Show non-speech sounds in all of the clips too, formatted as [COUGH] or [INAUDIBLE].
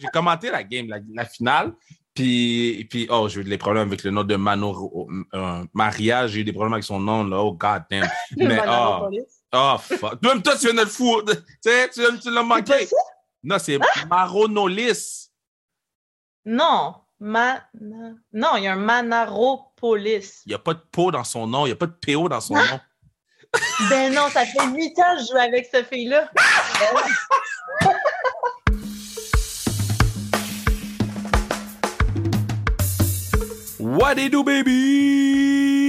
j'ai commenté la game, la, finale. Puis, puis, oh, j'ai eu des problèmes avec le nom de Mano euh, Maria. J'ai eu des problèmes avec son nom, là. Oh, god damn. [LAUGHS] Mais, oh, oh, fuck. Même toi, tu viens de le fou. Tu sais, tu, l'as manqué. Non, c'est Maronolis. Non. Ma... Non, il y a un Manaropolis. Il n'y a pas de po dans son nom. Il n'y a pas de PO dans son nom. Ben non, ça fait huit ans que je joue avec cette fille-là. [LAUGHS] What do do, baby?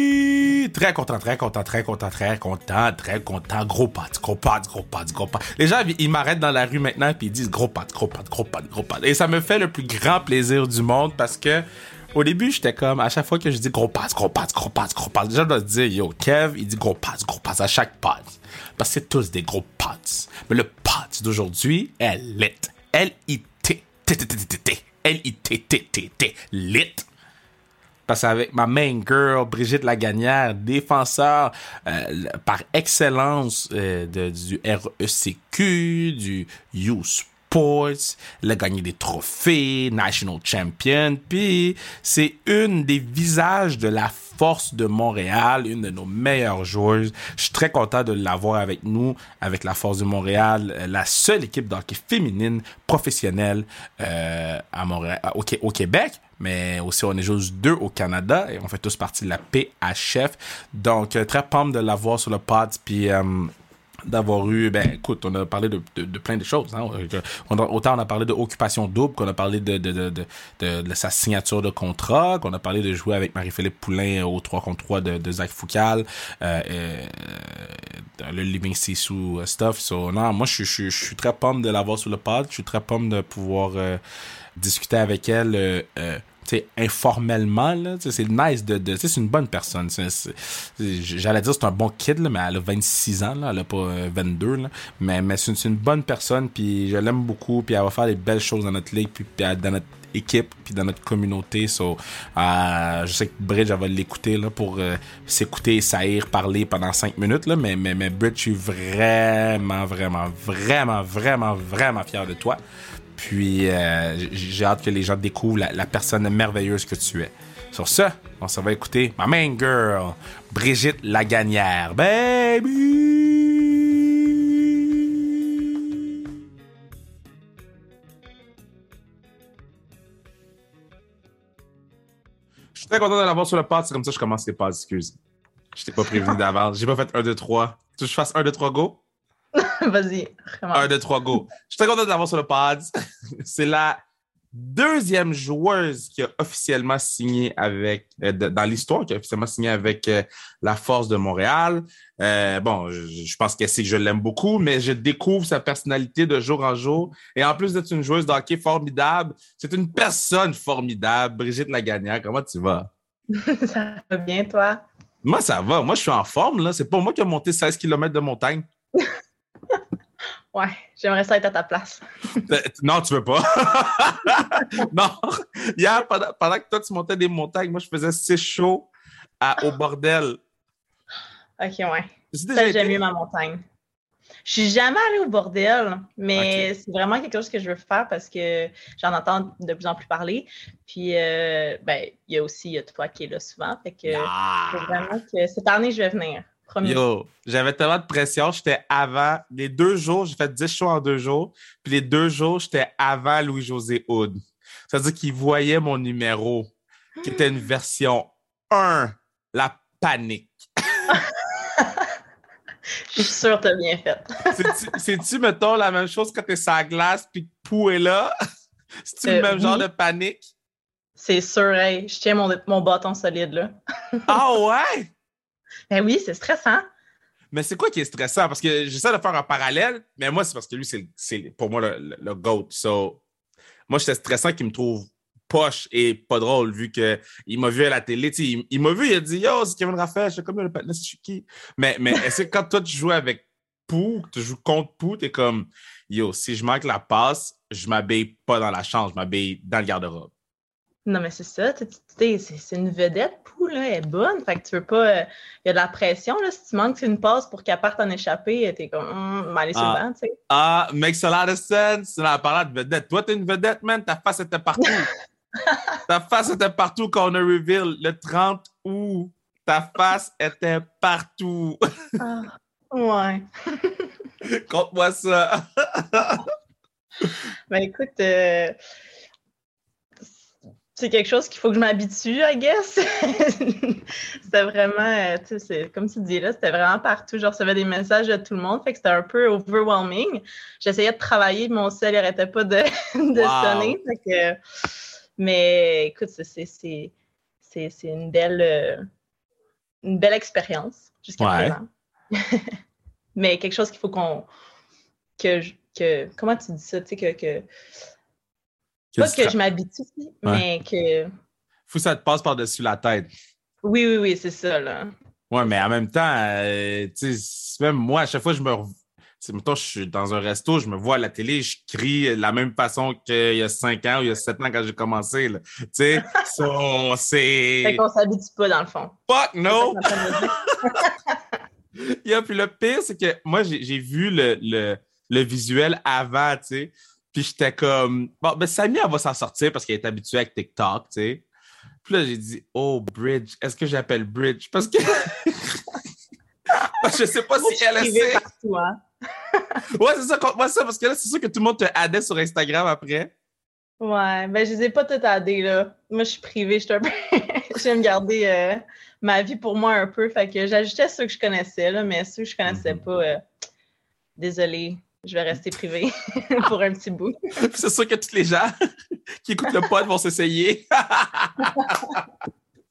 Très content, très content, très content, très content, très content. Gros potes, gros potes, gros potes, gros potes. Les gens, ils m'arrêtent dans la rue maintenant puis ils disent gros potes, gros potes, gros potes, gros potes. Et ça me fait le plus grand plaisir du monde parce que au début, j'étais comme, à chaque fois que je dis gros pass, gros pass, gros pass, gros pass, les gens doivent dire, yo, Kev, il dit gros pass, gros pass à chaque pass. Parce que c'est tous des gros pass. Mais le pass d'aujourd'hui est lit. L-I-T. T-T-T-T-T. L-I-T-T-T-T. Lit. Parce qu'avec ma main girl, Brigitte Lagagnère, défenseur euh, par excellence euh, du RECQ, du Youth sports, elle a gagné des trophées, national champion, puis c'est une des visages de la force de Montréal, une de nos meilleures joueuses. Je suis très content de l'avoir avec nous, avec la force de Montréal, euh, la seule équipe d'hockey féminine professionnelle euh, au, Québec. Mais aussi, on est juste deux au Canada et on fait tous partie de la PHF. Donc, euh, très pomme de l'avoir sur le pod. Puis, d'avoir eu, ben écoute, on a parlé de, de, plein de choses. Hein. autant on a parlé d'occupation double, qu'on a parlé de, de, de, sa signature de contrat, qu'on a parlé de jouer avec Marie-Philippe Poulain au 3 contre 3 de, Zach Foucal, euh, euh, le Living Sissou stuff. So, non, moi, je, je, je suis très pomme de l'avoir sur le pod. Je suis très pomme de pouvoir euh, discuter avec elle informellement, là, c'est nice de, de c'est une bonne personne. J'allais dire c'est un bon kid, là, mais elle a 26 ans, là, elle a pas 22, euh, là, mais, mais c'est une, bonne personne, puis je l'aime beaucoup, puis elle va faire des belles choses dans notre ligue, puis dans notre équipe puis dans notre communauté. So, euh, je sais que Bridge elle va l'écouter pour euh, s'écouter saillir parler pendant 5 minutes là mais mais mais Bridge je suis vraiment vraiment vraiment vraiment vraiment fier de toi puis euh, j'ai hâte que les gens découvrent la, personne merveilleuse que tu es. Sur ce, on s'en va écouter ma main girl, Brigitte Lagagnère. Baby! Je suis très content de l'avoir sur le pod, c'est comme ça que je commence les pas, excuse. Je t'ai pas prévenu d'avance. J'ai pas fait 1, 2, 3. Tu veux que je fasse 1, 2, 3, go? [LAUGHS] Vas-y. Un, deux, trois, go. Je suis très content d'avoir sur le pod. [LAUGHS] C'est la deuxième joueuse qui a officiellement signé avec, euh, dans l'histoire, qui a officiellement signé avec euh, la Force de Montréal. Euh, bon, je, pense qu'elle sait que je l'aime beaucoup, mais je découvre sa personnalité de jour en jour. Et en plus d'être une joueuse d'hockey formidable, c'est une personne formidable. Brigitte Lagagnère, comment tu vas? [LAUGHS] ça va bien, toi? Moi, ça va. Moi, je suis en forme. là. C'est pas moi qui ai monté 16 km de montagne. Ouais, j'aimerais ça être à ta place. Euh, non, tu veux pas. [LAUGHS] non. Hier, pendant, que toi, tu montais des montagnes, moi, je faisais si chaud au bordel. OK, ouais. J'aime mieux ma montagne. Je suis jamais allée au bordel, mais c'est vraiment quelque chose que je veux faire parce que j'en entends de plus en plus parler. Puis, euh, ben, il y a aussi toi qui est là souvent. Fait que, ah! vraiment que cette année, je vais venir. Yo, j'avais tellement de pression. J'étais avant. Les deux jours, j'ai fait 10 shows en deux jours. Puis les deux jours, j'étais avant Louis-José Houd. C'est-à-dire qu'il voyait mon numéro, qui était une version 1, la panique. Je suis sûre que t'as bien fait. C'est-tu, mettons, la même chose quand t'es sur la glace puis que Pou est là? [LAUGHS] C'est-tu le euh, même genre de panique? C'est sûr, hey, je tiens mon, mon bâton solide, là. ah ouais? Ben oui, c'est stressant. Mais c'est quoi qui est stressant? Parce que j'essaie de faire un parallèle, mais moi, c'est parce que lui, c'est pour moi le, le, GOAT. So, moi, j'étais stressant qu'il me trouve poche et pas drôle vu qu'il m'a vu à la télé. Il, m'a vu, il a dit Yo, c'est Kevin Raphaël, je suis comme le je suis qui? Mais, mais est-ce que quand toi, tu joues avec Pou, tu joues contre Pou, t'es comme Yo, si je manque la passe, je m'habille pas dans la chambre, je m'habille dans le garde-robe. Non, mais c'est ça. C'est une vedette, Pou, là, elle est bonne. Fait que tu veux pas. Il euh, y a de la pression, là. Si tu manques une passe pour qu'elle parte en échappée, t'es comme, hum, aller sur le ah. banc, tu sais. Ah, makes a lot of sense. La parole de vedette. Toi, t'es une vedette, man. Ta face était partout. [LAUGHS] Ta face était partout quand on a reveal le 30 août. Ta face était partout. ah, ouais. [LAUGHS] Conte-moi ça. ben écoute, euh, c'est quelque chose qu'il faut que je m'habitue, I guess. [LAUGHS] c'était vraiment, euh, tu sais, comme tu dis là, c'était vraiment partout. Je recevais des messages de tout le monde, fait que c'était un peu overwhelming. J'essayais de travailler, mon ciel n'arrêtait pas de, [LAUGHS] de sonner. Fait que, mais écoute, c'est une belle, euh, une belle expérience jusqu'à présent. [LAUGHS] Mais quelque chose qu'il faut qu'on. Que, que, comment tu dis ça? Tu sais, que. que, pas que je m'habitue, mais que. Faut que ça te passe par-dessus la tête. Oui, oui, oui, c'est ça, là. Ouais, mais en même temps, euh, tu sais, même moi, à chaque fois, je me c'est mettons, je suis dans un resto, je me vois à la télé, je crie de la même façon qu'il y a cinq ans ou il y a sept ans quand j'ai commencé. Tu sais, [LAUGHS] c'est. Fait qu'on s'habitue pas dans le fond. Fuck no! [LAUGHS] [LAUGHS] yeah, puis le pire, c'est que moi, j'ai vu le, le, le, visuel avant, tu sais. Puis j'étais comme, bon, ben Samy, elle va s'en sortir parce qu'elle est habituée avec TikTok, tu sais. Puis là, j'ai dit, oh, Bridge, est-ce que j'appelle Bridge? Parce que. [LAUGHS] je sais pas si elle essaie. Hein. [LAUGHS] ouais, c'est ça, moi ça, parce que là, c'est sûr que tout le monde te addait sur Instagram après. Ouais, ben je les ai pas toutes addées, là. Moi, je suis privée, je suis un peu... [LAUGHS] J'aime garder euh, ma vie pour moi un peu, fait que j'ajoutais ceux que je connaissais, là, mais ceux que je connaissais mhm. pas, euh, désolé, je vais rester privée [LAUGHS] pour un petit bout. [LAUGHS] c'est sûr que tous les gens [LAUGHS] qui écoutent le pod vont s'essayer.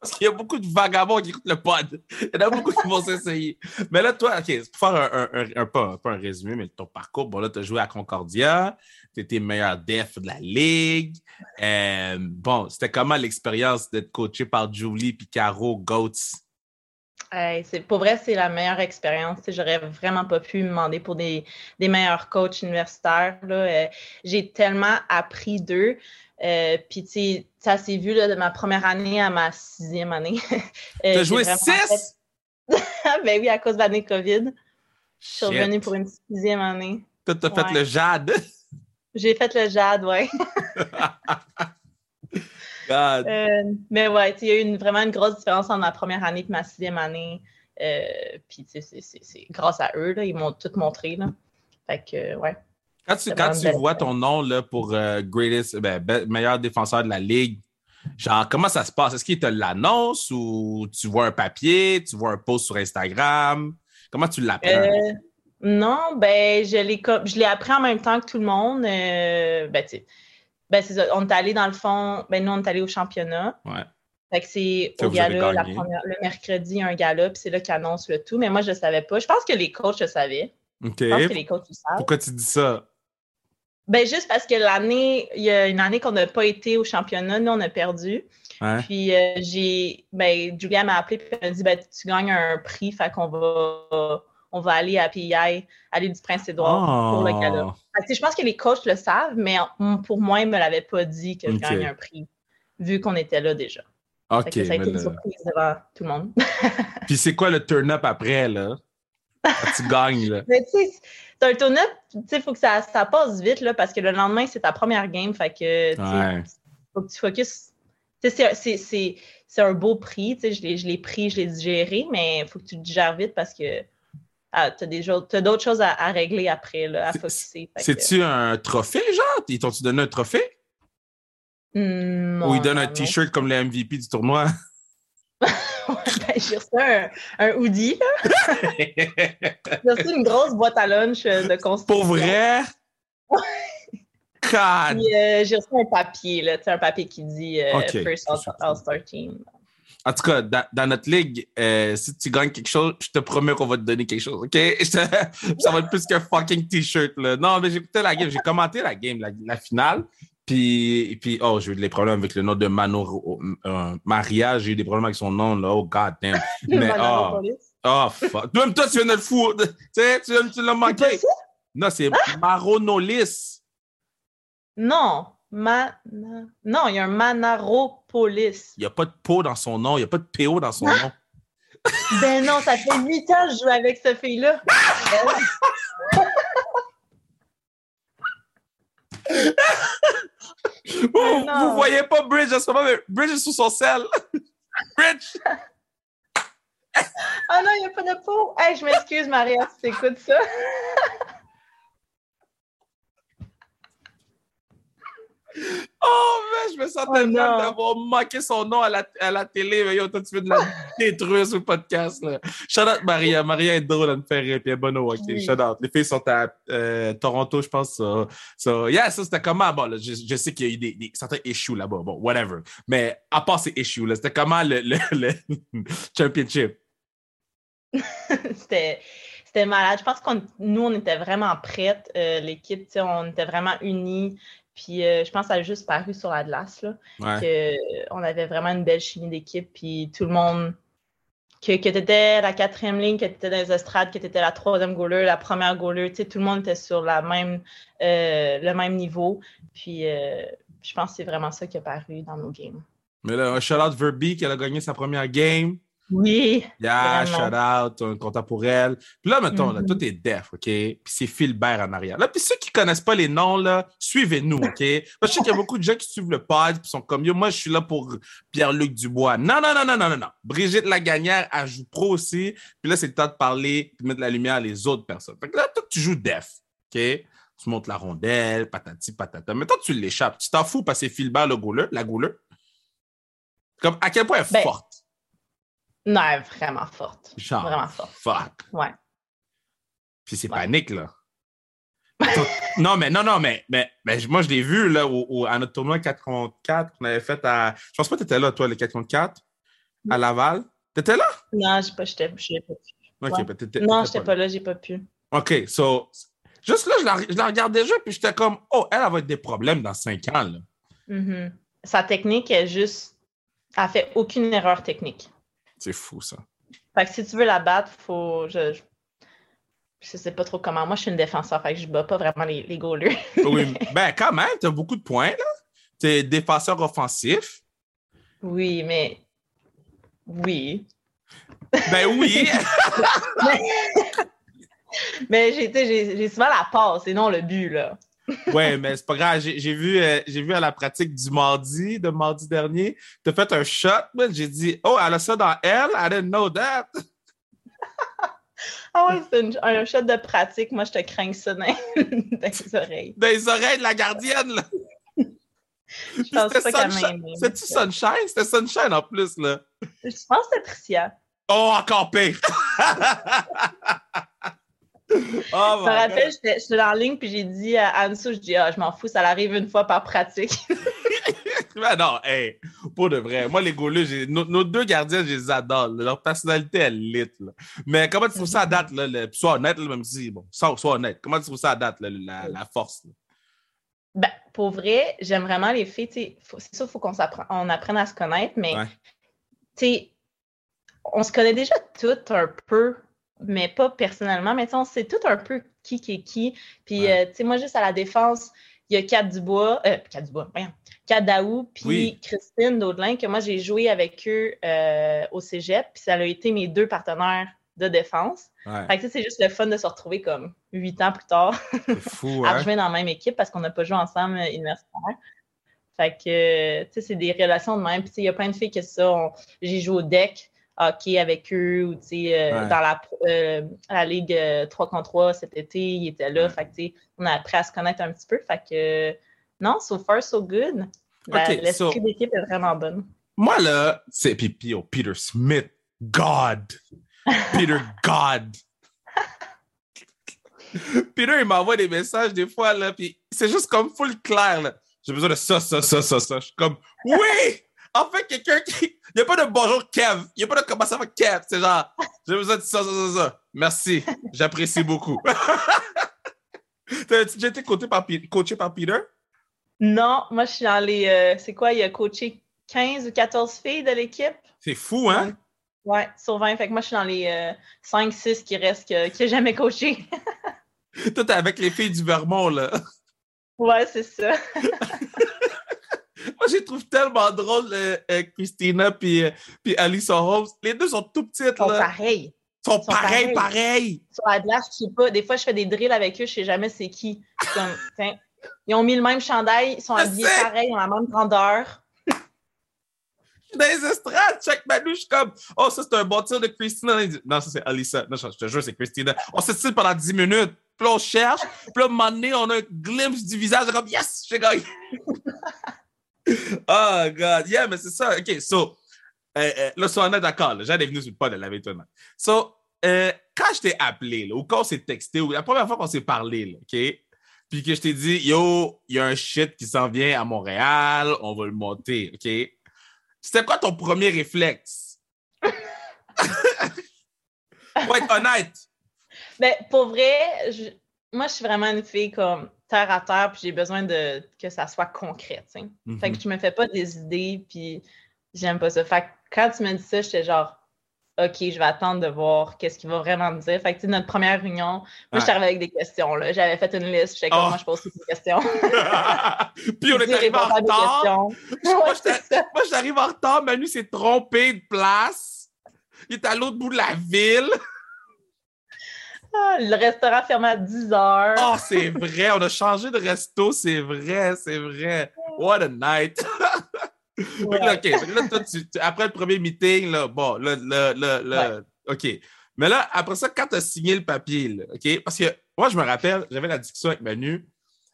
Parce qu'il y a beaucoup de vagabonds qui écoutent le pod. Il y en a beaucoup qui vont s'essayer. Mais là, toi, OK, pour faire un, un, un, résumé, mais ton parcours, bon, là, tu as joué à Concordia, tu étais meilleur def de la ligue. Euh, bon, c'était comment l'expérience d'être coaché par Julie puis Caro Goats? Pour vrai, c'est la meilleure expérience. J'aurais vraiment pas pu me demander pour des, des meilleurs coachs universitaires. Là. Euh, j'ai tellement appris d'eux. Euh, puis, tu sais, ça s'est vu là, de ma première année à ma sixième année. [LAUGHS] euh, T'as joué six? [LAUGHS] ben oui, à cause de l'année COVID. Je suis revenue pour une sixième année. Toi, t'as fait le JAD? [LAUGHS] J'ai fait le JAD, ouais. God. Euh, mais ouais, il y a eu une, vraiment une grosse différence entre ma première année et ma sixième année. Euh, puis, c'est grâce à eux, là, ils m'ont tout montré. Là. Fait que, ouais. Quand tu, quand tu vois ton nom là, pour euh, greatest, ben, meilleur défenseur de la ligue, genre, comment ça se passe? Est-ce qu'il te l'annonce ou tu vois un papier, tu vois un post sur Instagram? Comment tu l'apprends? Euh, non, ben, je l'ai appris en même temps que tout le monde. Euh, ben, tu ben, c'est ça. On est allé dans le fond, ben, nous, on est allé au championnat. Ouais. Fait que c'est au gala, la première, le mercredi, un gala, puis c'est là qu'ils annoncent le tout. Mais moi, je ne savais pas. Je pense que les coachs le savaient. Je pense que les coachs le savent. Pourquoi tu dis ça? Ben, juste parce que l'année, il y a une année qu'on n'a pas été au championnat, nous, on a perdu. Puis euh, j'ai, ben, Julia m'a appelé et m'a dit, ben, tu gagnes un prix, fait qu'on va, on va aller à PI, aller du Prince-Édouard pour le gala. Oh. je pense que les coachs le savent, mais pour moi, ils ne me l'avaient pas dit que je gagne un prix, vu qu'on était là déjà. OK. ça a été une surprise devant tout le monde. [LAUGHS] Puis c'est quoi le turn-up après, là? tu gagnes, là? [LAUGHS] Mais tu sais, c'est un turn-up, tu sais, il faut que ça, ça, passe vite, là, parce que le lendemain, c'est ta première game. Fait que, tu faut que tu focuses. C'est un beau prix, tu sais, je l'ai pris, je l'ai digéré, mais il faut que tu le digères vite parce que ah, tu as d'autres choses à, régler après, là, à focuser. C'est-tu un trophée, genre? Ils t'ont-tu donné un trophée? Non, Ou ils donnent un t-shirt comme le MVP du tournoi? [LAUGHS] Ben, j'ai reçu un, un hoodie. j'ai reçu une grosse boîte à lunch euh, de construction. Pour vrai? God. Euh, j'ai reçu un papier, là, un papier qui dit euh, First All-Star Team. En tout cas, dans, notre ligue, si tu gagnes quelque chose, je te promets qu'on va te donner quelque chose, OK? [LAUGHS] ça va être plus qu'un fucking T-shirt, là. Non, mais j'ai écouté la game, j'ai commenté la game, la finale. Puis, puis, oh, j'ai eu des problèmes avec le nom de Mano euh, Maria. J'ai eu des problèmes avec son nom, là. Oh, god damn. [LAUGHS] Mais, oh, oh, fuck. Même toi, tu viens de le foutre. [LAUGHS] Tu sais, tu, tu l'as manqué. Non, c'est Maronolis. Non. Mana... Non, il y a un Manaropolis. Il n'y a pas de pot dans son nom. Il n'y a pas de PO dans son nom. [LAUGHS] Ben non, ça fait 8 ans que je joue avec cette fille-là. [LAUGHS] vous, vous, voyez pas Bridge en ce moment, mais Bridge est sous son sel. [LAUGHS] Bridge! Ah non, il n'y a pas de peau. Hey, je m'excuse, Maria, si tu écoutes ça. Oh, mais je me sens oh, tellement d'avoir moqué son nom à la, à la télé. Mais yo, toi, tu veux de la [LAUGHS] détruire sur le podcast. Là. Shout out Maria. Maria est drôle à me faire rire. Puis elle est bonne au hockey. Shout out. Les filles sont à euh, Toronto, je pense. So, so, yeah, ça, c'était comment? Bon, là, je, je, sais qu'il y a eu des, des, certains issues là-bas. Bon, whatever. Mais à part ces issues, là, c'était comment le, le, le [LAUGHS] championship? [LAUGHS] c'était c'était malade. Je pense que nous, on était vraiment prêtes. Euh, L'équipe, on était vraiment unis. Puis euh, je pense que ça a juste paru sur la glace, là, euh, on avait vraiment une belle chimie d'équipe. Puis tout le monde, que, que tu étais la quatrième ligne, que tu étais dans les estrades, que tu étais la troisième goaler, la première goaler, tout le monde était sur la même, euh, le même niveau. Puis je pense que c'est vraiment ça qui a paru dans nos games. Mais là, un shout-out Verby qui a gagné sa première game. Oui. Yeah, shout out, un content pour elle. Puis là, mettons, là, mm-hmm. tout est def, OK? Puis c'est Philbert en arrière. Là, puis ceux qui connaissent pas les noms, là, suivez-nous, OK? Parce que je sais qu'il y a beaucoup de gens qui suivent le pod puis sont comme, yo, moi, je suis là pour Pierre-Luc Dubois. Non, non, non, non, non, non, non. Brigitte Lagagnère, elle joue pro aussi. Puis là, c'est le temps de parler de mettre la lumière à les autres personnes. Fait que là, toi, tu joues def, OK? Tu montes la rondelle, patati, patata. Mais toi, tu l'échappes. Tu t'en fous parce que c'est Philbert le goaler, la goaler. Comme, à quel point elle est ben, forte? Non, vraiment forte. vraiment forte. Fuck. Ouais. Puis c'est panique, là. [LAUGHS] non, mais non, non, mais, mais, moi, je l'ai vu là, au, à notre tournoi 4 contre 4 qu'on avait fait à. Je pense pas que tu étais là, toi, le 4 contre 4 à Laval. T'étais là? Non, je pas, j'étais pas pu. Ben, non, j'étais pas, pas là, j'ai pas pu. OK, so. Juste là, je la, je la regarde déjà, puis j'étais comme, oh, elle, elle va être des problèmes dans 5 ans, là. Mm-hmm. Sa technique est juste. Elle fait aucune erreur technique. C'est fou, ça. Fait que si tu veux la battre, faut. Je, je, sais pas trop comment. Moi, je suis une défenseur, fait que je bats pas vraiment les, les goalers. oui, [LAUGHS] ben quand même, tu as beaucoup de points, là. Tu es défenseur offensif. Oui, mais. Oui. Ben oui! [LAUGHS] [LAUGHS] mais, j'ai souvent la passe et non le but, là ouais, mais c'est pas grave. J'ai vu, euh, vu à la pratique du mardi, de mardi dernier, tu as fait un shot. J'ai dit, oh, elle a ça dans elle. I didn't know that. ah oui, c'est un shot de pratique. Moi, je te crains ça [LAUGHS] dans, les oreilles. Dans les oreilles de la gardienne, là. Je pense pas qu'elle C'était-tu Sunshine? C'était Sunshine en plus, là. Je pense que c'était Tricia. Oh, encore pire! [LAUGHS] Oh je me rappelle, j'étais dans la ligne, puis j'ai dit à Anso, je dis, ah, je m'en fous, ça l'arrive une fois par pratique. [LAUGHS] ben non, hey, pour de vrai. Moi, les goalers, nos, nos, deux gardiens, je les adore. Leur personnalité, elle lit. Là. Mais comment tu trouves ça à date? Là, le, sois honnête, là, même si, bon, sois, honnête. Comment tu trouves ça à date, la, la, force? Ben, pour vrai, j'aime vraiment les filles. C'est sûr, il faut qu'on on apprenne à se connaître, mais ouais. on se connaît déjà toutes un peu mais pas personnellement. Mais on sait tout un peu qui qui est qui. Puis, euh, tu sais, moi, juste à la défense, il y a Kat Dubois, euh, Kat Dubois, rien. Kat Daou, puis Christine Daudelin, que moi, j'ai joué avec eux euh, au cégep. Puis ça a été mes deux partenaires de défense. Fait que c'est juste le fun de se retrouver comme huit ans plus tard. [LAUGHS] fou, à jouer dans la même équipe parce qu'on n'a pas joué ensemble euh, universitaire. Fait que, tu sais, c'est des relations de même. Puis, il y a plein de filles que ça. J'ai joué au deck hockey avec eux ou euh, dans la, euh, la Ligue 3 euh, contre 3 cet été, il était là. Fait que, on a appris à se connaître un petit peu. Fait que non, so far, so good. L'esprit d'équipe est vraiment bonne. Moi, là, c'est Pipi oh, Peter Smith. God. Peter [LAUGHS] God. Peter, il m'envoie des messages des fois, là, puis c'est juste comme full clair, J'ai besoin de ça, ça, ça, ça, ça. Je suis comme, oui! En fait, quelqu'un qui. [LAUGHS] Il n'y a pas de bonjour Kev. Il n'y a pas de comment ça va Kev. C'est genre, j'ai besoin de ça, ça, ça, ça. Merci. J'apprécie beaucoup. [LAUGHS] T'as-tu déjà été coaché par, coaché par Peter? Non, moi, je suis dans les. Euh, c'est quoi? Il a coaché 15 ou 14 filles de l'équipe. C'est fou, hein? Ouais, sur 20. Fait que moi, je suis dans les 5-6 euh, qui restent, qui n'a jamais coaché. [LAUGHS] Toi, t'es avec les filles du Vermont, là. Ouais, c'est ça. Je trouve tellement drôle, euh, euh, Christina puis, euh, puis Holmes. Les deux sont tout petites. Ils sont pareils. Ils sont, pareils, pareils. Sur la glace, je sais pas. Des fois, je fais des drills avec eux, je sais jamais c'est qui. [LAUGHS] ils ont mis le même chandail, ils sont habillés pareil, ils ont la même grandeur. [LAUGHS] dans les estrades, chaque Manu, je suis comme, oh, ça, c'est un bon tir de Christina. Non, ça, c'est Alissa. Non, je te jure, c'est Christina. On se tire pendant 10 minutes. Puis là, on cherche. Puis là, à un moment donné, on a un glimpse du visage. comme, yes, j'ai gagné. [LAUGHS] [LAUGHS] oh, God. Yeah, mais c'est ça. OK, so, euh, euh, là, so, on est d'accord. J'allais venir sur le pod de la toi So, euh, quand je t'ai appelé, là, ou quand on s'est texté, ou la première fois qu'on s'est parlé, là, OK? Puis que je t'ai dit, yo, il y a un shit qui s'en vient à Montréal, on va le monter, OK? C'était quoi ton premier réflexe? [LAUGHS] [LAUGHS] Pour être honnête. Ben, pour vrai, moi, je suis vraiment une fille comme terre à terre, puis j'ai besoin de que ça soit concret. Fait que mhm. je me fais pas des idées, puis j'aime pas ça. Fait que quand tu m'as dit ça, j'étais genre, OK, je vais attendre de voir qu'est-ce qu'il va vraiment me dire. Fait que, notre première réunion, moi, je suis arrivée avec des questions. J'avais fait une liste. Je sais comment je pose toutes les questions. [LAUGHS] Puis on est arrivé en retard. moi, j'arrive en retard. Manu s'est trompé de place. Il est à l'autre bout de la ville. Le restaurant ferme à 10 heures. Oh, c'est vrai. On a changé de resto. C'est vrai, c'est vrai. What a night. [LAUGHS] OK. après le premier meeting, là, bon, là, là, OK. Mais là, après ça, quand tu as signé le papier, OK? Parce que moi, je me rappelle, j'avais la discussion avec Manu.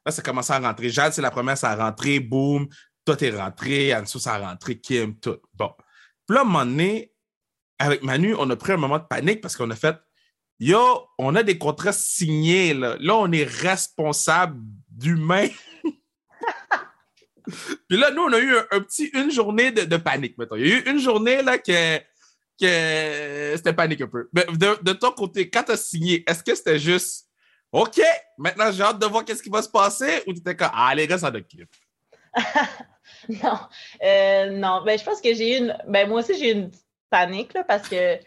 Là, ça commençait à rentrer. Jade, c'est la première, ça a rentré. Boum. Toi, t'es rentré. Anso, ça a rentré. Kim, tout. Bon. Puis là, à un moment donné, avec Manu, on a pris un moment de panique parce qu'on a fait Yo, on a des contrats signés. Là, là on est responsable d'humains. [LAUGHS] Puis là, nous, on a eu un, petit, une journée de, panique, mettons. Il y a eu une journée là que, que c'était panique un peu. Mais de, ton côté, quand tu as signé, est-ce que c'était juste OK, maintenant j'ai hâte de voir qu'est-ce qui va se passer ou tu étais comme Ah, les gars, ça occupe? [LAUGHS] non. Euh, non. Ben, je pense que j'ai eu une. Ben, moi aussi, j'ai eu une panique là, parce que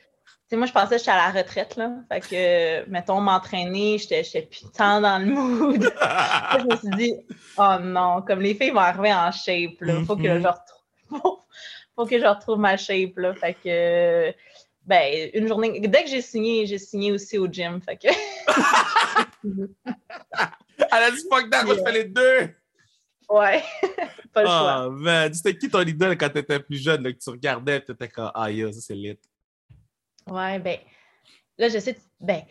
moi, je pensais que j'étais à la retraite, là. Fait que, mettons, m'entraîner, j'étais plus tant dans le mood. [LAUGHS] je me suis dit, oh non, comme les filles vont arriver en shape, là. Faut que je mm-hmm. retrouve, faut que je retrouve ma shape, là. Fait que, ben, une journée, dès que j'ai signé, j'ai signé aussi au gym. Fait que. [LAUGHS] Elle a dit, fuck that, moi, je fais les deux. Ouais, [LAUGHS] pas le choix. Oh, man, c'était qui ton idole quand t'étais plus jeune, là, que tu regardais et t'étais comme, ah, yo, ça, c'est lit. Ouais, ben, là, je sais, ben,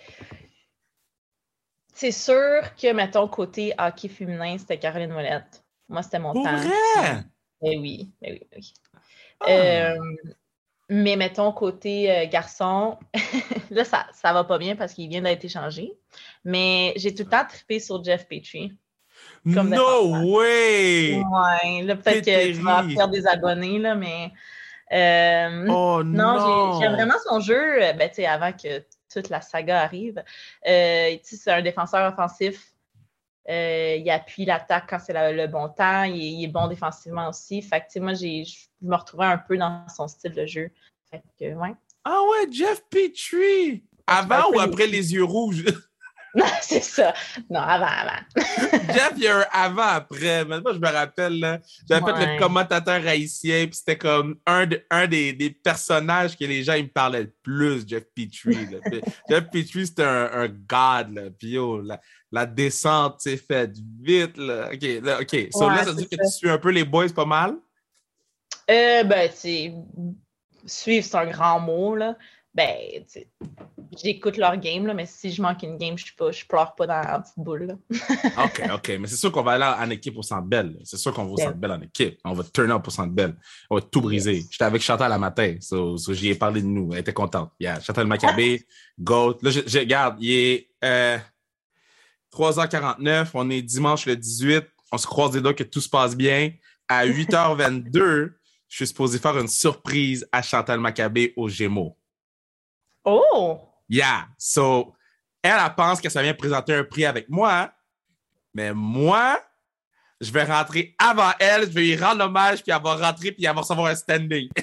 c'est sûr que, mettons, côté hockey féminin, c'était Caroline Molette. Moi, c'était mon temps. Vrai? Ben oui, ben oui, oui. Ah. Euh, mais mettons, côté euh, garçon, [LAUGHS] là, ça, ça va pas bien parce qu'il vient d'être échangé. Mais j'ai tout le temps trippé sur Jeff Petrie. no way! Ouais, là, peut-être qu'il va faire des abonnés, là, mais euh, oh non! j'aime vraiment son jeu, euh, ben, avant que toute la saga arrive. Euh, c'est un défenseur offensif. il appuie l'attaque quand c'est le bon temps. Il, est bon défensivement aussi. Fait que, moi, je me retrouvais un peu dans son style de jeu. Fait que, ouais. Ah ouais, Jeff Petrie! Avant ou après les yeux rouges? [LAUGHS] Non, [LAUGHS] c'est ça. Non, avant, avant. [LAUGHS] Jeff, il y a un avant-après. Moi, je me rappelle, j'avais fait le commentateur haïtien, puis c'était comme un, un des, des, personnages que les gens ils me parlaient le plus, Jeff Petrie. [LAUGHS] Jeff Petrie, c'était un, un god. Là. Puis la, la, descente s'est faite vite. Là. OK, là, OK. So, là, ça veut dire que tu suis un peu les boys pas mal? Euh, ben, tu suivre, c'est un grand mot, là ben, j'écoute leur game, là, mais si je manque une game, je ne je pleure pas dans la petite boule. [LAUGHS] OK, OK. Mais c'est sûr qu'on va aller en équipe au Centre Belle. C'est sûr qu'on va au Centre Belle en équipe. On va turn up au Centre Belle. On va tout briser. J'étais avec Chantal la matin. So, j'y ai parlé de nous. Elle était contente. Yeah. Chantal Maccabé, Goat. Là, je, regarde, il est 3h49. Euh, on est dimanche le 18. On se croise les doigts que tout se passe bien. À 8h22, je suis supposé faire une surprise à Chantal Maccabé au Gémeaux. Oh! Yeah. So, elle, elle pense que ça vient présenter un prix avec moi, mais moi, je vais rentrer avant elle, je vais lui rendre hommage, puis elle va rentrer, puis elle va recevoir un standing. [LAUGHS]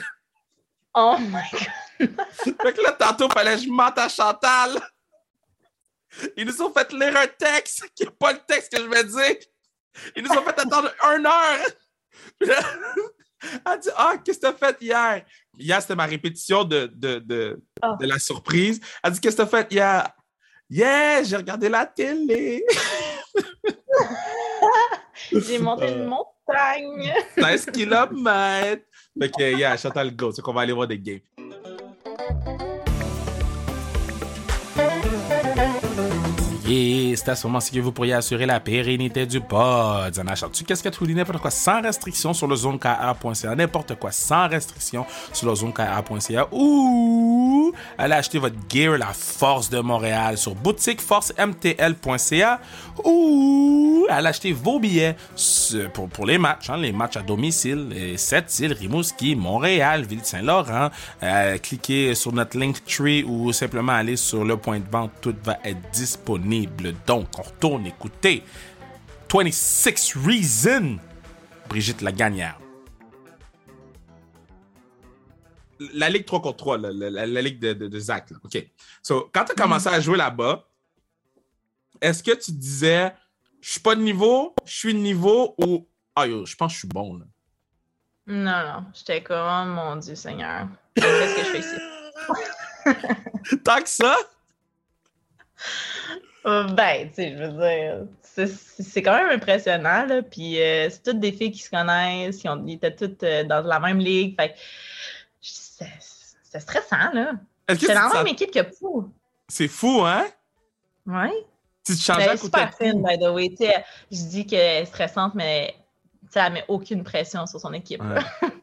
Oh my God! fait que là, tantôt, il fallait que je mente à Chantal. Ils nous ont fait lire un texte qui n'est pas le texte que je vais dire. Ils nous ont fait attendre une heure. [LAUGHS] Elle dit Ah, qu'est-ce que t'as fait hier? Hier, c'était ma répétition de, de, de, ah. de, la surprise. Elle dit Qu'est-ce que t'as fait? Hier? Yeah, j'ai regardé la télé. [LAUGHS] j'ai monté une montagne. 16 km. Fait que, yeah, Chantal Go. C'est qu'on va aller voir des games. Et c'est à ce moment-ci que vous pourriez assurer la pérennité du pod. En achetant que tu dis n'importe quoi sans restriction sur le zonekr.ca, n'importe quoi sans restriction sur le zonekr.ca ou allez acheter votre gear La Force de Montréal sur boutiqueforcemtl.ca ou allez acheter vos billets pour, les matchs, hein, les matchs à domicile, les 7 îles, Rimouski, Montréal, Ville-Saint-Laurent. Euh, cliquez sur notre link tree ou simplement aller sur le point de vente, tout va être disponible. Donc, on retourne écouter 26 Reasons, Brigitte la gagnère. La Ligue 3 contre 3, la, Ligue de, Zach. OK. So, quand tu as commencé à jouer là-bas, est-ce que tu disais, je suis pas de niveau, je suis de niveau ou, ah je pense que je suis bon, là? Non, non. J'étais comme, oh mon Dieu Seigneur. Qu'est-ce que je fais ici? [LAUGHS] Tant que ça? Ben, tu sais, je veux dire, c'est quand même impressionnant, là. Puis euh, c'est toutes des filles qui se connaissent, qui ont, étaient toutes euh, dans la même ligue. Fait c'est stressant, là. C'est dans la même équipe que fou. C'est fou, hein? Oui. Tu changes ben, super fine, by the way. je dis qu'elle est stressante, mais elle met aucune pression sur son équipe.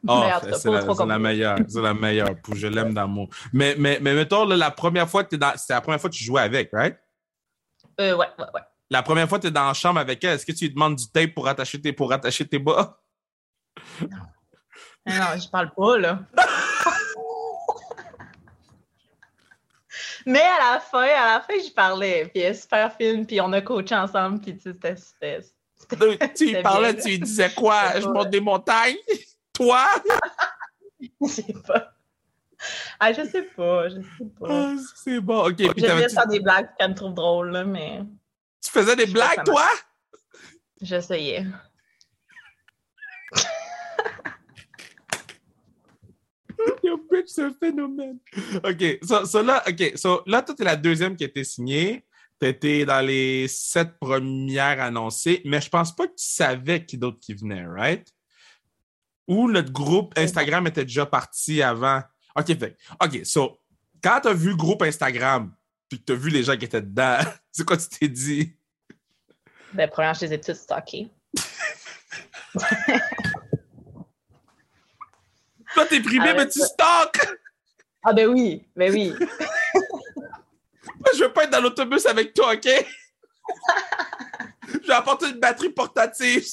Oh, [LAUGHS] c'est la, meilleure. C'est la meilleure. Je l'aime d'amour. Mais, mais, mais mettons, la première fois que tu dans... C'était la première fois que tu jouais avec, right? Euh, ouais, ouais, ouais. La première fois que tu es dans la chambre avec elle, est-ce que tu lui demandes du tape pour attacher tes, pour attacher tes bas? Non. Non, je parle pas, là. [LAUGHS] Mais à la fin, à la fin, je parlais. Puis elle est super fine, puis on a coaché ensemble, puis tu sais, c'était... [LAUGHS] Tu lui parlais, tu lui disais quoi? Je monte des montagnes? Toi? [LAUGHS] je sais pas. Ah, je sais pas, je sais pas. Ah, c'est bon, ok. Puis J'aimais faire des blagues qu'elle me trouve drôles, là, mais. Tu faisais des blagues, toi? J'essayais. [LAUGHS] Yo, bitch, c'est un phénomène. OK, so, so là, OK, so là, toi, t'es la deuxième qui a été signée. T'étais dans les sept premières annoncées, mais je pense pas que tu savais qui d'autre qui venait, right? Ou notre groupe Instagram était déjà parti avant? OK, fait. OK, so, quand tu as vu le groupe Instagram, puis que tu as vu les gens qui étaient dedans, [LAUGHS] c'est quoi tu t'es dit? Ben, premièrement, je les ai tous stockés. [LAUGHS] Toi, t'es privé, mais tu stockes! Ah, ben oui, ben oui. [LAUGHS] Moi, je veux pas être dans l'autobus avec toi, OK? je vais apporter une batterie portative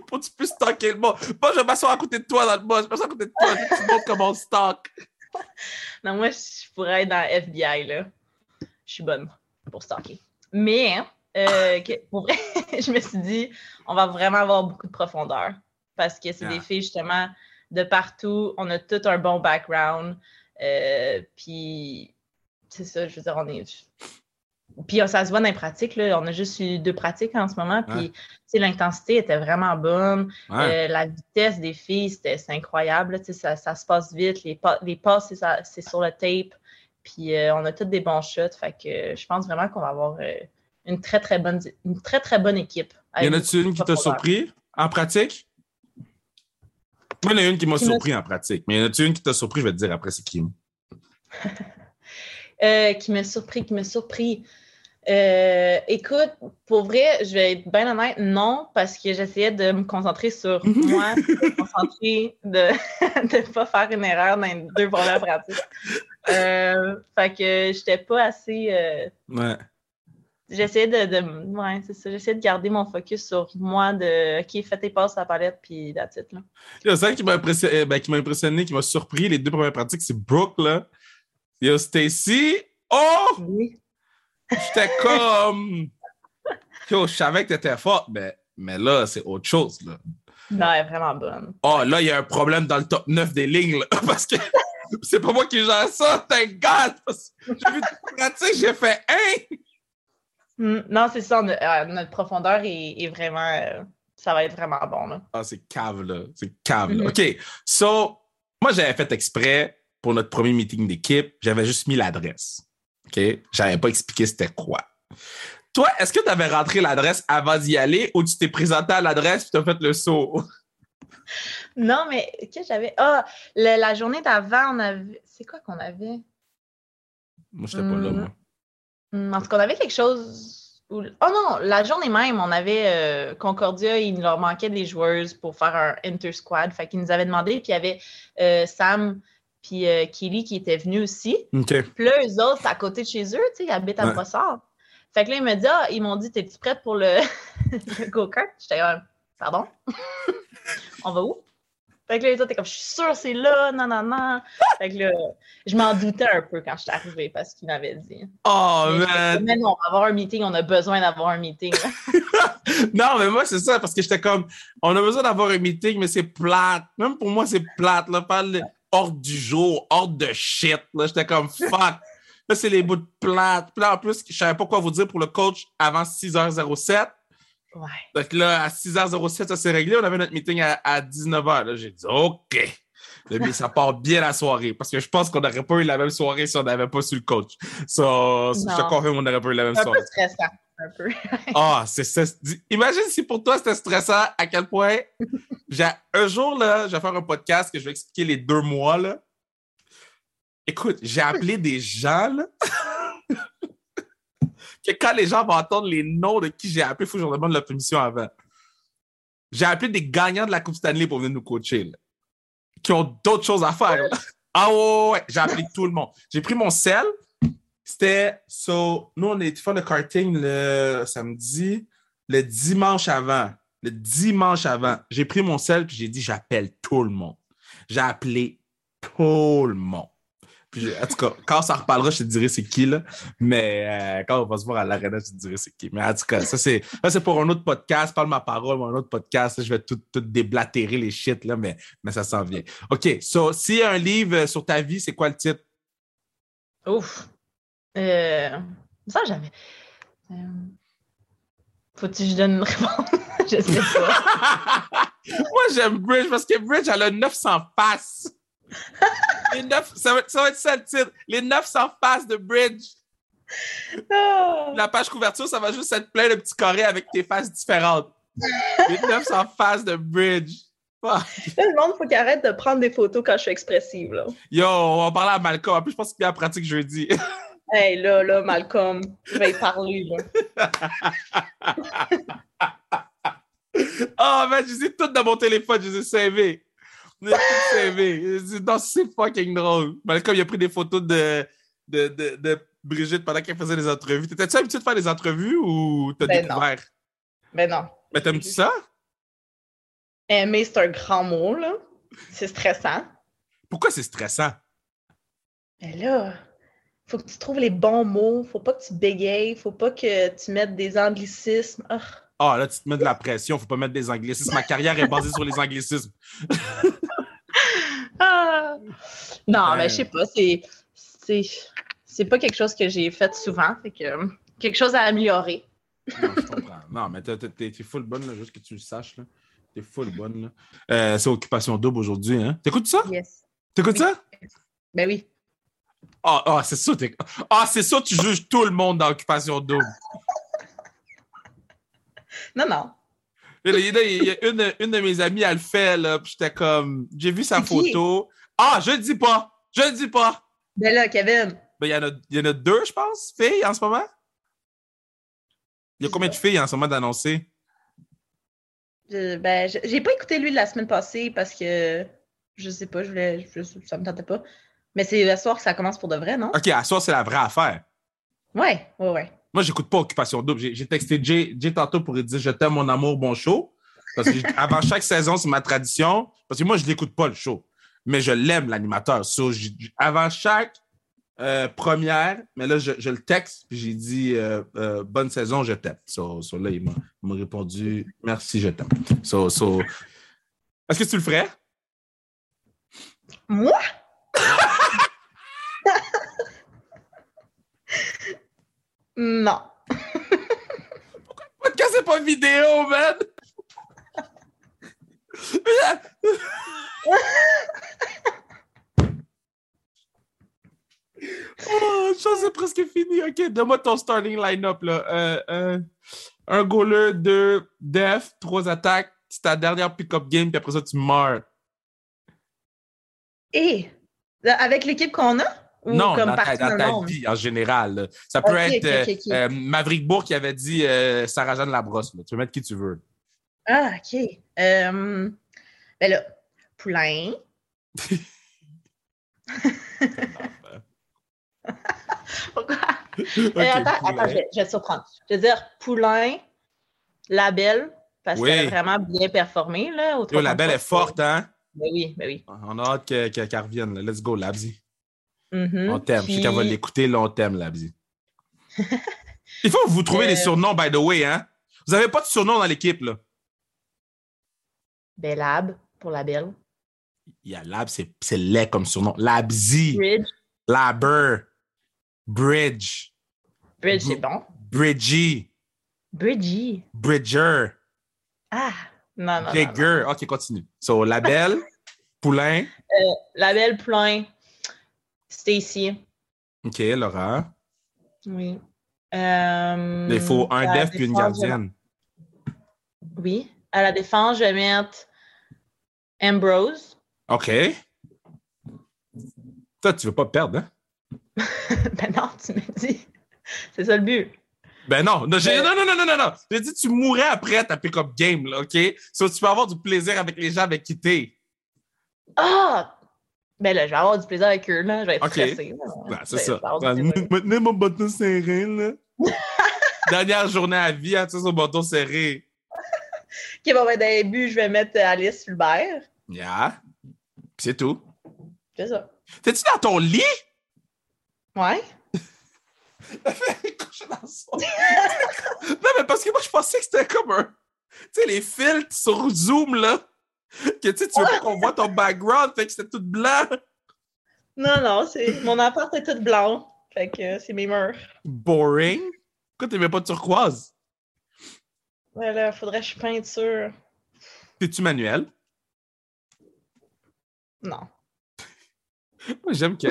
[LAUGHS] pour que tu puisses stocker le monde. Moi, je vais m'asseoir à côté de toi dans le bus. Je vais m'asseoir à côté de toi. Tu montres comment on stock. [LAUGHS] Non, moi, je pourrais être dans FBI, là. Je suis bonne pour stocker. Mais, euh, pour vrai, [LAUGHS] je me suis dit, on va vraiment avoir beaucoup de profondeur. Parce que c'est des ah. filles, justement, de partout. On a tout un bon background. Euh, puis, c'est ça, je veux dire, on est puis ça se voit dans les pratiques. Là. On a juste eu deux pratiques en ce moment. Puis l'intensité était vraiment bonne. Euh, la vitesse des filles, c'était incroyable. Ça, ça, se passe vite. Les, pas, les passes, c'est sur le tape. Puis euh, on a toutes des bons shots. Fait que je pense vraiment qu'on va avoir euh, une très, très bonne, une très, très bonne équipe. Y en a-tu une qui t'a surpris en pratique? Moi, il y en a une qui m'a surpris en pratique. Mais y en a-tu une qui t'a surpris? Je vais te dire après, c'est qui? [LAUGHS] qui m'a surpris, qui m'a surpris. Euh, écoute, pour vrai, je vais être bien honnête, non, parce que j'essayais de me concentrer sur moi, de me concentrer de [LAUGHS] ne pas faire une erreur dans les deux premières pratiques. Euh, fait que j'étais pas assez. Euh, ouais. J'essayais de, de, Ouais, c'est ça. J'essayais de garder mon focus sur moi, de OK, fais tes passes à la palette, puis that's it. Là. Yo, ça qui m'a impressionné, ben, qui m'a impressionné, qui m'a surpris les deux premières pratiques, c'est Brooke, là. Yo, Stacy. Oh! Oui. J'étais comme. Yo, je savais que t'étais forte, mais, mais là, c'est autre chose. Là. Non, elle est vraiment bonne. Oh, là, il y a un problème dans le top 9 des lignes, là, [LAUGHS] parce que c'est pas moi qui gère ça, thank God! J'ai vu pratique, j'ai fait hein? non, c'est ça, euh, notre profondeur est, est vraiment. Euh, ça va être vraiment bon. Là. Ah, c'est cave, là. C'est cave, là. Mm-hmm. OK. So, moi, j'avais fait exprès pour notre premier meeting d'équipe, j'avais juste mis l'adresse. OK? J'avais pas expliqué c'était quoi. Toi, est-ce que tu avais rentré l'adresse avant d'y aller ou tu t'es présenté à l'adresse et tu as fait le saut? [LAUGHS] Non, mais que j'avais? Ah, la journée d'avant, on avait. C'est quoi qu'on avait? Moi, je n'étais pas là, moi. Hmm, hmm, en tout cas, on avait quelque chose. Oh non, la journée même, on avait euh, Concordia, il leur manquait des joueuses pour faire un inter-squad. Fait qu'ils nous avaient demandé, puis il y avait euh, Sam puis euh, Kelly qui était venu aussi. Puis là, eux autres, à côté de chez eux, tu sais, ils habitent à Brossard. Fait que là, ils me dit, ah, ils m'ont dit, t'es-tu prête pour le, [LAUGHS] go-kart? J'étais comme, pardon? [LAUGHS] On va où? Fait que là, les autres, t'es comme, je suis sûre, c'est là, non, non, non. Fait que là, je m'en doutais un peu quand je suis arrivée parce qu'il m'avait dit. Oh, man! Mais non, on va avoir un meeting, on a besoin d'avoir un meeting. [LAUGHS] non, mais moi, c'est ça, parce que j'étais comme, on a besoin d'avoir un meeting, mais c'est plate. Même pour moi, c'est plate, là. Parle hors du jour, hors de shit. Là, j'étais comme fuck. Là, c'est les bouts de plate. Puis là, en plus, je savais pas quoi vous dire pour le coach avant 6h07. Ouais. Donc là, à 6h07, ça s'est réglé. On avait notre meeting à, 19h. Là, j'ai dit OK. Mais ça part bien la soirée. Parce que je pense qu'on n'aurait pas eu la même soirée si on n'avait pas su le coach. So, je te confirme qu'on n'aurait pas eu la même soirée. Un peu stressant. Un peu. [LAUGHS] Ah, c'est ça. Imagine si pour toi c'était stressant, à quel point un jour, là, je vais faire un podcast que je vais expliquer les deux mois. Là. Écoute, j'ai appelé des gens là, [LAUGHS] que quand les gens vont entendre les noms de qui j'ai appelé, il faut que je leur demande la permission avant. J'ai appelé des gagnants de la Coupe Stanley pour venir nous coacher, là, qui ont d'autres choses à faire. Ah ouais, j'ai appelé tout le monde. J'ai pris mon sel. C'était, so, nous, on été faire le karting le samedi, le dimanche avant le dimanche avant, j'ai pris mon sel et j'ai dit j'appelle tout le monde. J'ai appelé tout le monde. Puis, en tout cas, quand ça reparlera, je te dirai c'est qui, là. Mais euh, quand on va se voir à l'arena, je te dirai c'est qui. Mais en tout cas, ça, c'est, pour un autre podcast. Parle ma parole, un autre podcast. je vais tout, tout déblatérer les shit, là, mais, mais ça s'en vient. OK. So, s'il y a un livre sur ta vie, c'est quoi le titre? Ouf. Euh, ça, j'avais. Euh, faut-tu que je donne une réponse? [LAUGHS] je sais pas. [LAUGHS] Moi, j'aime Bridge parce que Bridge, elle a 900 faces. Les 9, ça, va, ça, va, être ça le titre. Les 900 faces de Bridge. Ah. La page couverture, ça va juste être plein de petits carrés avec tes faces différentes. Les 900 faces de Bridge. le monde, faut qu'il arrête de prendre des photos quand je suis expressive. Là. Yo, on va parler à Malcolm. En plus, je pense qu'il est en pratique jeudi. [LAUGHS] hey, là, là, Malcolm, je vais y parler. Là. oh, [LAUGHS] man, je les ai toutes dans mon téléphone, je les ai savées. [LAUGHS] Non, c'est fucking drôle. Malcolm, il a pris des photos de, de, de, de Brigitte pendant qu'elle faisait des entrevues. T'étais-tu habitué de faire des entrevues ou t'as ben découvert? Non. Ben non. Mais t'aimes-tu ça? Aimer, c'est un grand mot, là. C'est stressant. Pourquoi c'est stressant? Ben là, faut que tu trouves les bons mots. Faut pas que tu bégayes. Faut pas que tu mettes des anglicismes. Oh. Ah, là, tu te mets de la pression, faut pas mettre des anglicismes. Ma carrière est basée sur les anglicismes. [LAUGHS] ah. Non, mais je sais pas, c'est. C'est pas quelque chose que j'ai fait souvent, fait que quelque chose à améliorer. non, je comprends. Non, mais t'es full bonne, là, juste que tu le saches. Là. T'es full bonne. Là. Euh, c'est Occupation Double aujourd'hui, hein? T'écoutes ça? Yes. T'écoutes ça? Ben oui. Ah, ah c'est ça. Ah, c'est ça, tu juges tout le monde dans Occupation Double. Non, non. Il y a une, une, de mes amies, elle le fait, là, puis j'étais comme, j'ai vu sa photo. Ah, je le dis pas! Je le dis pas! Ben là, Kevin. Ben, il y, en a, il y en a deux, je pense, filles, en ce moment. Il y a combien de filles en ce moment d'annoncer? ben, j'ai pas écouté lui la semaine passée parce que je sais pas, je voulais, ça me tentait pas. Mais c'est à soir que ça commence pour de vrai, non? OK, à soir, c'est la vraie affaire. Ouais, ouais, ouais. Moi, j'écoute pas Occupation Double. J'ai texté Jay, Jay, tantôt pour lui dire Je t'aime, mon amour, bon show. Parce que avant chaque saison, c'est ma tradition. Parce que moi, je l'écoute pas le show. Mais je l'aime, l'animateur. avant chaque euh, première, mais là, je, le texte, puis j'ai dit euh, euh, Bonne saison, je t'aime. So, là, il m'a répondu Merci, je t'aime. Est-ce que tu le ferais? Moi? Non. Pourquoi c'est pas vidéo, man? oh, chose c'est presque fini. Ok, donne-moi ton starting line-up. Là. Euh, euh, un goaler, deux def, trois attaques. C'est ta dernière pick-up game, puis après ça, tu meurs. Et avec l'équipe qu'on a? Ou non, comme dans, ta, dans ta vie en général. Ça peut être okay, euh, Maverick Bourg qui avait dit Sarah-Jeanne Labrosse. Là. Tu peux mettre qui tu veux. Ah, OK. Euh, ben là, Poulain. [LAUGHS] Pourquoi? Attends, attends je, vais, je, vais, te surprendre. Je veux dire Poulain, Labelle, parce qu'elle a vraiment bien performé. Là, au Yo, Labelle est forte, hein? Ben oui, ben oui. On a hâte qu'elle qu revienne. Let's go, Labzi. Mm -hmm. On t'aime. Puis... Je sais qu'elle va l'écouter, là, on t'aime, Labzi. [LAUGHS] Il faut que vous trouver euh... des surnoms, by the way, hein? Vous n'avez pas de surnom dans l'équipe, là. Ben, Lab, pour la belle. Il y a Lab, c'est laid comme surnom. Labzi. Bridge. Labber. Bridge. Bridge, c'est bon. Bridgie. Bridgie. Bridger. Ah, non, non. Bigger. OK, continue. So, Labelle, [LAUGHS] Poulain. Euh, Labelle, Poulain. Stacy. OK, Laura. Oui. Euh, Il faut un def puis une gardienne. Oui. À la défense, je vais mettre Ambrose. OK. Toi, tu veux pas perdre, hein? [LAUGHS] ben non, tu me dis. C'est ça le but. Ben non. Non, non, non, non, non, non. J'ai dit tu mourrais après ta pick-up game, là, OK? So, tu peux avoir du plaisir avec les gens avec qui t'es. Ah! Ben là, je vais avoir du plaisir avec eux, là. Je vais être okay. stressé. Ben, c'est ça. Maintenant, mon bâton serré, là. [LAUGHS] Dernière journée à vie, hein, tu sais, son bâton serré. OK, bon, ben, les buts, je vais mettre Alice Fulbert. Yeah. C'est tout. C'est ça. T'es-tu dans ton lit? Ouais. [LAUGHS] [LAUGHS] non, mais parce que moi, je pensais que c'était comme un. Tu sais, les filtres sur Zoom, là. Que tu sais, tu veux pas qu'on voit ton background, fait que c'était tout blanc. Non, non, c'est... mon appart est tout blanc. Fait que c'est mes murs. Boring. Pourquoi t'aimais pas de turquoise? Ouais, là, faudrait que je peinture. T'es-tu manuel? Non. Moi, j'aime que.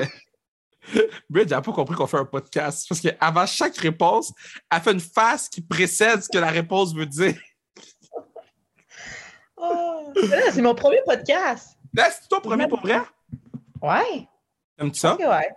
Bridge n'a pas compris qu'on fait un podcast. Parce qu'avant chaque réponse, elle fait une face qui précède ce que la réponse veut dire. C'est mon premier podcast. C'est ton premier pour vrai? Ouais. Aimes-tu ça? Okay, ouais.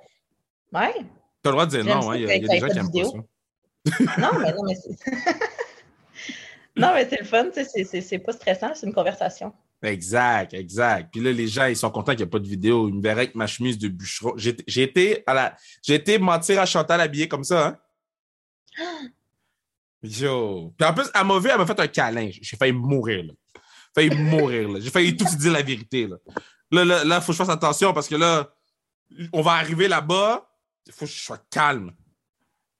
Ouais. T'as le droit de dire non, hein. il, y a, il y a des gens qui aiment pas ça. non, mais non, mais c'est. [LAUGHS] non, mais c'est le fun, c'est pas stressant, c'est une conversation. Exact, exact. Puis là, les gens, ils sont contents qu'il n'y a pas de vidéo. Ils me verraient avec ma chemise de bûcheron. J'ai été à la. J'ai été mentir à Chantal habillé comme ça, hein? [GASPS] Yo. Puis en plus, à m'a vu, elle m'a fait un câlin. J'ai failli mourir, là. J'ai failli mourir, là. J'ai failli tout dire la vérité, là. Là, là, là, faut que je fasse attention parce que là, on va arriver là-bas. Il faut que je sois calme.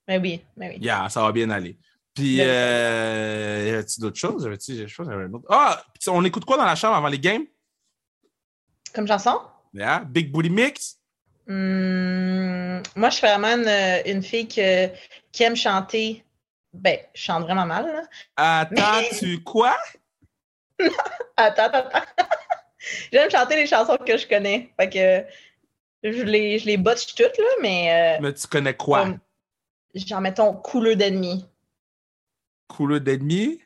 Mais oui, mais oui. Yeah, ça va bien aller. Puis, euh, y a-t-il d'autres choses? Je pense autre. Ah! On écoute quoi dans la chambre avant les games? Comme chanson? Yeah. Big Booty Mix? Mmh, moi, je suis vraiment une, une fille que, qui aime chanter. Ben, je chante vraiment mal, là. Attends, tu quoi? Attends, attends, attends. [LAUGHS] J'aime chanter les chansons que je connais. Fait que je les, je les botche toutes, là, mais. Euh, mais tu connais quoi? genre, mettons, couleur d'ennemi couleur d'ennemi?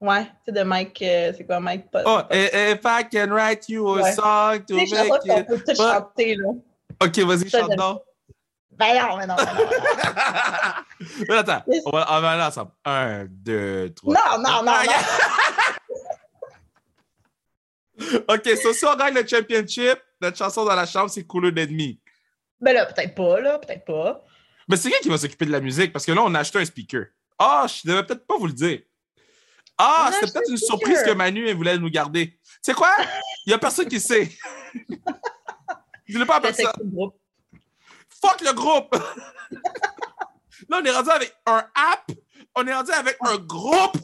Ouais, c'est de Mike, euh, c'est quoi Mike Pot? Oh, if I can write you a ouais. song to make it... On peut tout chanter, là. Ok, vas-y, chante donc. Ben non, mais non, [LAUGHS] attends, on va, on va aller ensemble. Un, deux, trois. Non, non, non, non. [LAUGHS] ok, so, si on gagne le championship, notre chanson dans la chambre, c'est couleur d'ennemi. Ben là, peut-être pas, là, peut-être pas. Mais c'est qui qui va s'occuper de la musique? Parce que là, on a acheté un speaker. Ah, je ne devais peut-être pas vous le dire. Ah, c'était peut-être une surprise que Manu voulait nous garder. Tu sais quoi? Il n'y a personne qui sait. [LAUGHS] Dis-le pas à personne. Fuck le groupe! [LAUGHS] Là, on est rendu avec un app, on est rendu avec un groupe,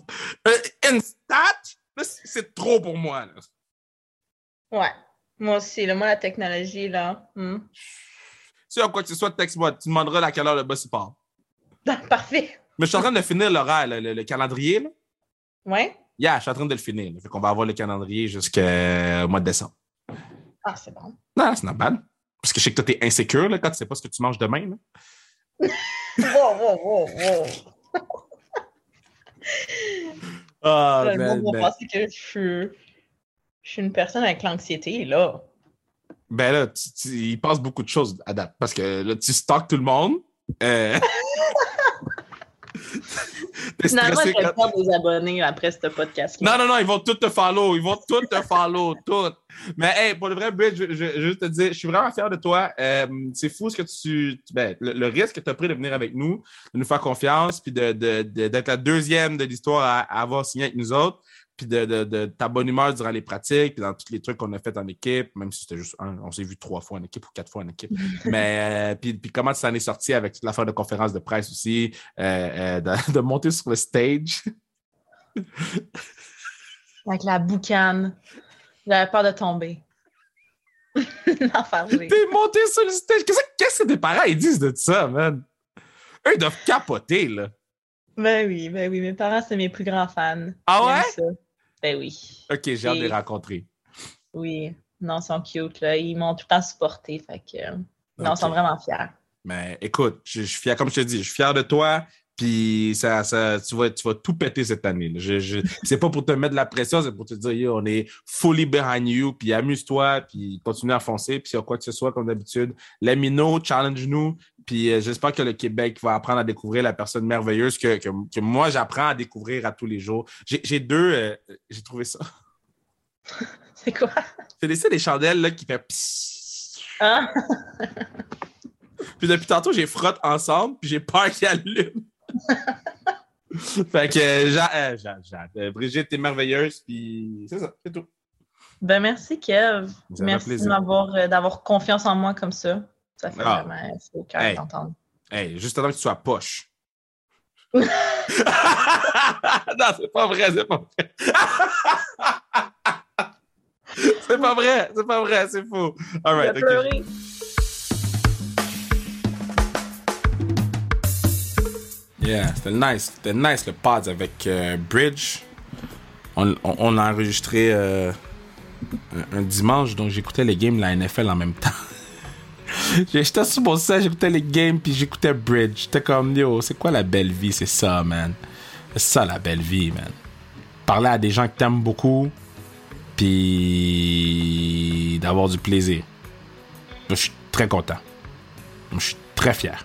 euh, Instat. c'est trop pour moi. Là. Ouais. Moi aussi, là, moi, la technologie, là. Hmm. Si a quoi que ce soit, texte-moi. Tu demanderas à quelle heure le boss il part. [LAUGHS] Parfait. Mais je suis en train de finir l'horaire, le, le, calendrier. Là. Ouais. Yeah, je suis en train de le finir. Fait qu'on va avoir le calendrier jusqu'au mois de décembre. Ah, c'est bon. Non, c'est not bad. Parce que je sais que toi, t'es insécure là, quand tu sais pas ce que tu manges demain. Là. [LAUGHS] wow, wow, wow, wow. Ah, le monde va penser que je suis, je suis une personne avec l'anxiété, là. Ben là, il passe beaucoup de choses à date. Parce que là, tu stalks tout le monde. Euh... [LAUGHS] Finalement, je vais quand... des abonnés après ce podcast -là. Non, non, non, ils vont tous te follow. Ils vont tous te follow, [LAUGHS] tout. Mais hey, pour le vrai, Bridge, je, je, juste te dire, je suis vraiment fier de toi. Euh, c'est fou ce que tu. Ben, le, risque que tu as pris de venir avec nous, de nous faire confiance, puis d'être de, de, la deuxième de l'histoire à, à, avoir signé avec nous autres puis de, ta bonne humeur durant les pratiques, puis dans tous les trucs qu'on a fait en équipe, même si c'était juste un, on s'est vu trois fois en équipe ou quatre fois en équipe. [LAUGHS] Mais euh, puis, puis, comment tu t'en es sorti avec toute l'affaire de conférence de presse aussi, euh, euh, de, [LAUGHS] monter sur le stage? [LAUGHS] avec la boucane. J'avais peur de tomber. T'es monté sur le stage. Qu'est-ce que tes parents ils disent de ça, man? Eux, ils doivent capoter, là. Ben oui, ben oui, mes parents, c'est mes plus grands fans. Ah ouais? Ben oui. Ok, j'ai hâte de les rencontrer. Oui, non, ils sont cute, là. Ils m'ont tout le temps supporté, fait que... Non, ils sont vraiment fiers. Mais écoute, je, suis fier, comme je te dis, je suis fier de toi. Puis ça, ça, tu, vas, tu vas tout péter cette année. Je, je, c'est pas pour te mettre de la pression, c'est pour te dire, on est fully behind you, puis amuse-toi, puis continue à foncer, puis sur quoi que ce soit, comme d'habitude, let me know, challenge-nous, puis euh, j'espère que le Québec va apprendre à découvrir la personne merveilleuse que, que, moi, j'apprends à découvrir à tous les jours. J'ai, deux, euh, j'ai trouvé ça. [LAUGHS] c'est quoi? C'est laissé des chandelles là, qui fait Ah! [LAUGHS] puis depuis tantôt, j'ai frotte ensemble, puis j'ai peur qu'il allume. [LAUGHS] fait que, euh, euh, Brigitte, t'es merveilleuse, puis c'est ça, c'est tout. Ben merci, Kev. Merci euh, d'avoir confiance en moi comme ça. Ça fait ah. vraiment au cœur d'entendre. Hey, juste avant que tu sois poche. [LAUGHS] non, c'est pas vrai, c'est pas vrai. [LAUGHS] c'est pas vrai, c'est pas vrai, c'est faux. All right, okay. Yeah, c'était nice. C'était nice le pod avec euh, Bridge. On, on, a enregistré euh, un, dimanche, donc j'écoutais les games de la NFL en même temps. J'étais sur mon j'écoutais les games, puis j'écoutais Bridge. J'étais comme, yo, c'est quoi la belle vie? C'est ça, man. C'est ça la belle vie, man. Parler à des gens que t'aimes beaucoup, puis d'avoir du plaisir. je suis très content. je suis très fier.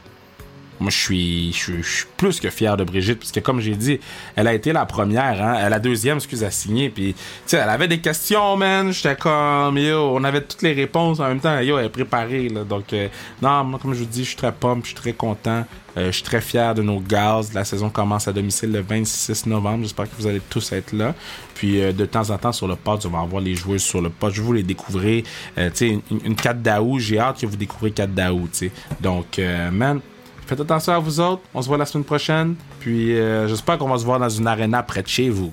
Moi, je suis, je, suis plus que fier de Brigitte, parce que comme j'ai dit, elle a été la première, hein, la deuxième, excuse, à signer. Puis, tu sais, elle avait des questions, man. J'étais comme, yo, on avait toutes les réponses en même temps. Yo, elle est préparée, là. Donc, euh, non, moi, comme je vous dis, je suis très pompe, je suis très content. Euh, je suis très fier de nos gaz. La saison commence à domicile le 26 novembre. J'espère que vous allez tous être là. Puis euh, de temps en temps sur le pod, on va avoir les joueurs sur le pod. Je vous les découvrir. tu sais, une, une 4 d'août, j'ai hâte que vous découvrez 4 d'août, tu sais. Donc, man, Faites attention à vous autres. On se voit la semaine prochaine. Puis euh, j'espère qu'on va se voir dans une arena près de chez vous.